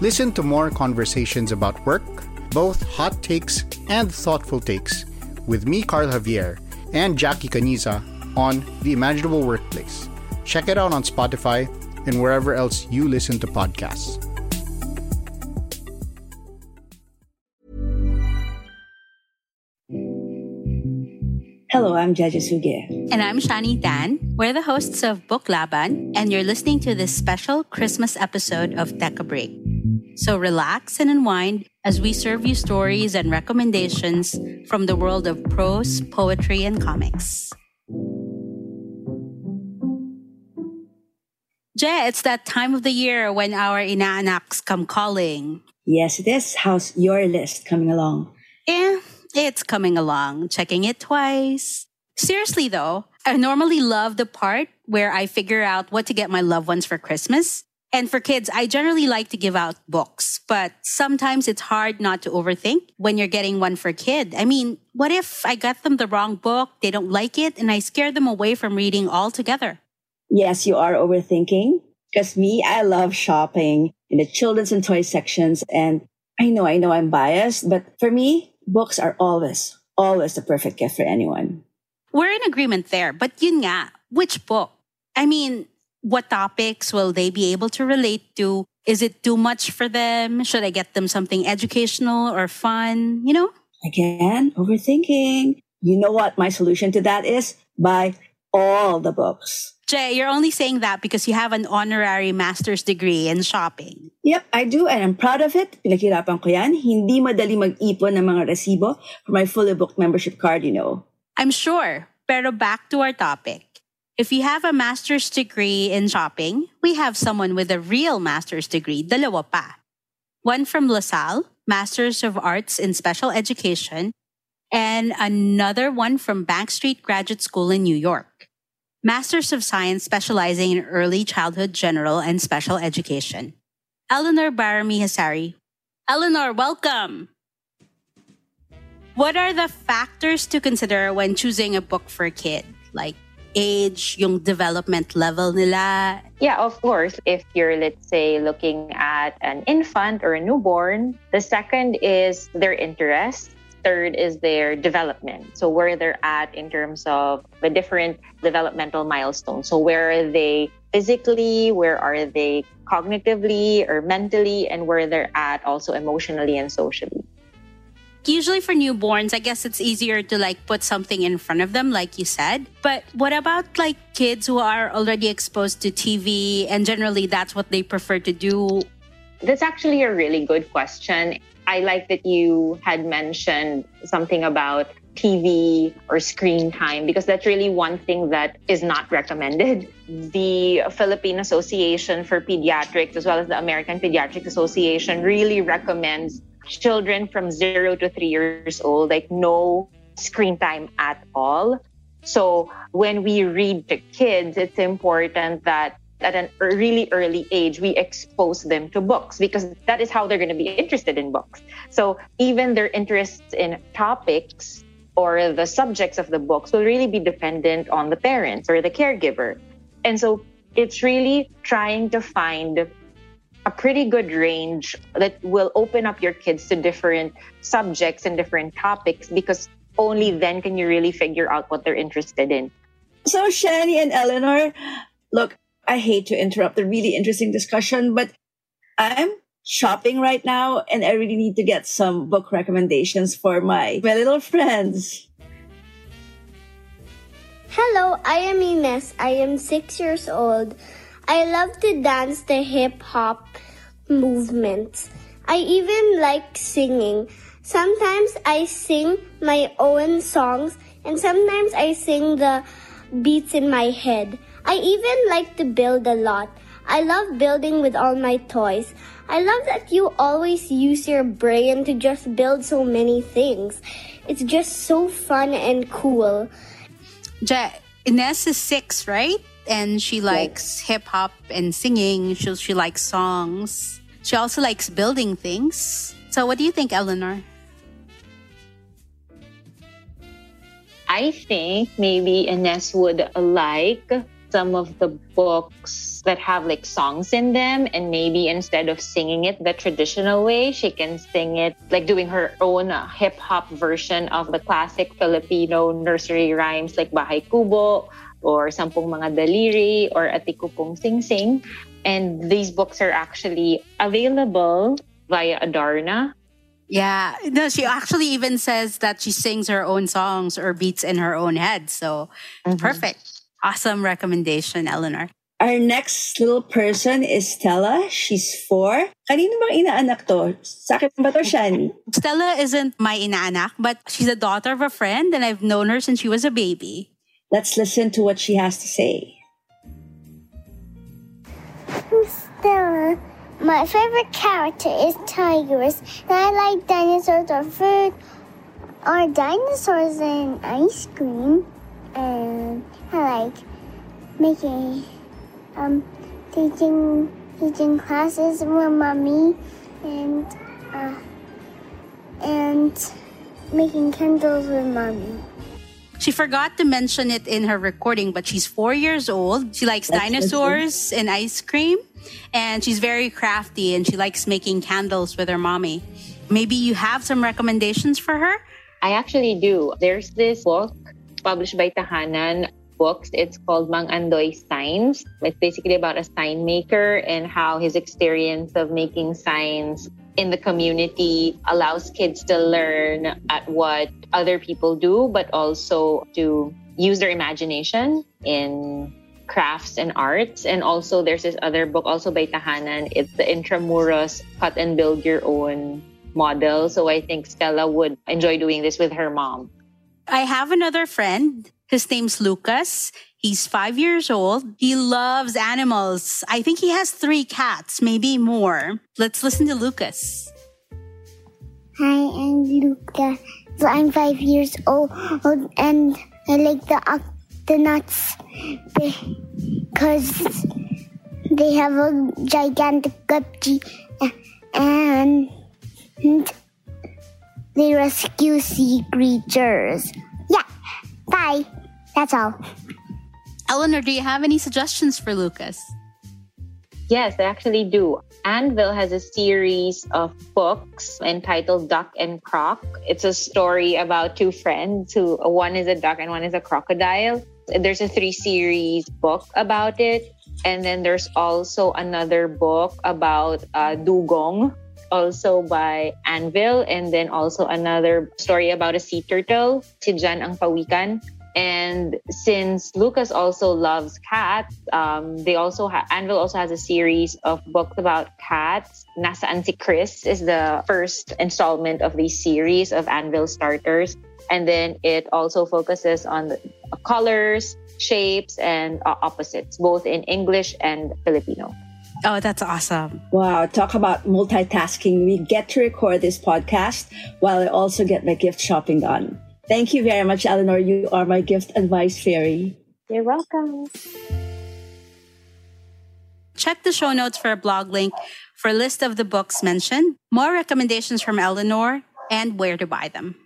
Listen to more conversations about work, both hot takes and thoughtful takes, with me, Carl Javier, and Jackie Caniza on The Imaginable Workplace. Check it out on Spotify and wherever else you listen to podcasts. Hello, I'm Jaja Suge. And I'm Shani Tan. We're the hosts of Book Laban, and you're listening to this special Christmas episode of Tech a Break. So relax and unwind as we serve you stories and recommendations from the world of prose, poetry, and comics. Jay, it's that time of the year when our inaanaks come calling. Yes, it is. How's your list coming along? Eh, it's coming along, checking it twice. Seriously though, I normally love the part where I figure out what to get my loved ones for Christmas. And for kids, I generally like to give out books, but sometimes it's hard not to overthink when you're getting one for a kid. I mean, what if I got them the wrong book, they don't like it, and I scare them away from reading altogether? Yes, you are overthinking. Because me, I love shopping in the children's and toy sections. And I know, I know I'm biased, but for me, books are always, always the perfect gift for anyone. We're in agreement there, but yun nga, which book? I mean, what topics will they be able to relate to? Is it too much for them? Should I get them something educational or fun? You know? Again, overthinking. You know what my solution to that is? Buy all the books. Jay, you're only saying that because you have an honorary master's degree in shopping. Yep, I do, and I'm proud of it. Pinaghirapan ko yan. Hindi madali mag-ipon ng mga resibo for my fully booked membership card, you know. I'm sure. Pero back to our topic. If you have a master's degree in shopping, we have someone with a real master's degree, dalawa pa. One from LaSalle, Masters of Arts in Special Education, and another one from Bank Street Graduate School in New York. Masters of Science specializing in early childhood general and special education. Eleanor Barami Hasari. Eleanor, welcome. What are the factors to consider when choosing a book for a kid? Like age, yung development level nila? Yeah, of course. If you're, let's say, looking at an infant or a newborn, the second is their interest. Third is their development. So, where they're at in terms of the different developmental milestones. So, where are they physically? Where are they cognitively or mentally? And where they're at also emotionally and socially usually for newborns, I guess it's easier to like put something in front of them, like you said. But what about like kids who are already exposed to TV and generally that's what they prefer to do? That's actually a really good question. I like that you had mentioned something about TV or screen time because that's really one thing that is not recommended. The Philippine Association for Pediatrics, as well as the American Pediatric Association, really recommends children from zero to three years old, like no screen time at all. So when we read to kids, it's important that at a really early age, we expose them to books because that is how they're going to be interested in books. So even their interests in topics or the subjects of the books will really be dependent on the parents or the caregiver. And so it's really trying to find a pretty good range that will open up your kids to different subjects and different topics because only then can you really figure out what they're interested in. So, Shani and Eleanor, look, I hate to interrupt a really interesting discussion, but I'm shopping right now and I really need to get some book recommendations for my, my little friends. Hello, I am Ines. I am six years old. I love to dance the hip hop movements. I even like singing. Sometimes I sing my own songs and sometimes I sing the beats in my head. I even like to build a lot. I love building with all my toys. I love that you always use your brain to just build so many things. It's just so fun and cool. Ja- Ines is six, right? And she likes hip hop and singing. She, she likes songs. She also likes building things. So, what do you think, Eleanor? I think maybe Ines would like some of the books that have like songs in them and maybe instead of singing it the traditional way she can sing it like doing her own uh, hip hop version of the classic Filipino nursery rhymes like Bahay Kubo or Sampung Mga Daliri or Atin Cu Pung Singsing and these books are actually available via Adarna Yeah, no, she actually even says that she sings her own songs or beats in her own head. So, perfect. Awesome recommendation, Eleanor. Our next little person is Stella. She's four. Kanino bang inaanak to? Sa akin ba to, Shani? Stella isn't my inaanak, but she's a daughter of a friend, and I've known her since she was a baby. Let's listen to what she has to say. I'm Stella. My favorite character is tigers, and I like dinosaurs or food, or dinosaurs and ice cream, and I like making, um, teaching teaching classes with mommy, and uh, and making candles with mommy. She forgot to mention it in her recording, but she's four years old. She likes That's dinosaurs and ice cream, and she's very crafty and she likes making candles with her mommy. Maybe you have some recommendations for her? I actually do. There's this book published by Tahanan Books. It's called Mang Andoy Signs. It's basically about a sign maker and how his experience of making signs in the community allows kids to learn at what other people do, but also to use their imagination in crafts and arts. And also, there's this other book also by Tahanan. It's the Intramuros Cut and Build Your Own model. So I think Stella would enjoy doing this with her mom. I have another friend. His name's Lucas. He's five years old. He loves animals. I think he has three cats, maybe more. Let's listen to Lucas. Hi, I'm Luca. So I'm five years old, and I like the octonauts because they have a gigantic gupji uh, and they rescue sea creatures. Yeah, bye. That's all. Eleanor, do you have any suggestions for Lucas? Yes, I actually do. Anvil has a series of books entitled Duck and Croc. It's a story about two friends who one is a duck and one is a crocodile. There's a three series book about it. And then there's also another book about uh, Dugong, also by Anvil. And then also another story about a sea turtle, si Jan ang Pawikan. And since Lucas also loves cats, um, they also ha- Anvil also has a series of books about cats. Nasaan si Chris is the first installment of the series of Anvil starters, and then it also focuses on colors, shapes, and uh, opposites, both in English and Filipino. Oh, that's awesome. Wow, talk about multitasking. We get to record this podcast while I also get my gift shopping done. Thank you very much, Eleanor. You are my gift advice fairy. You're welcome. Check the show notes for a blog link for a list of the books mentioned, more recommendations from Eleanor, and where to buy them.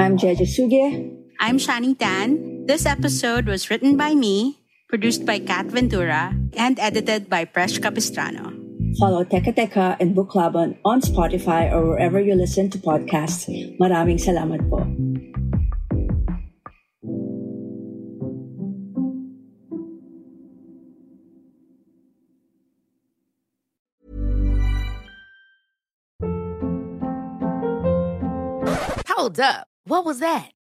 I'm Jeja Suge. I'm Shani Tan. This episode was written by me, produced by Kat Ventura, and edited by Presh Capistrano. Follow Teka Teka and Book Laban on Spotify or wherever you listen to podcasts. Maraming salamat po. Hold up. What was that?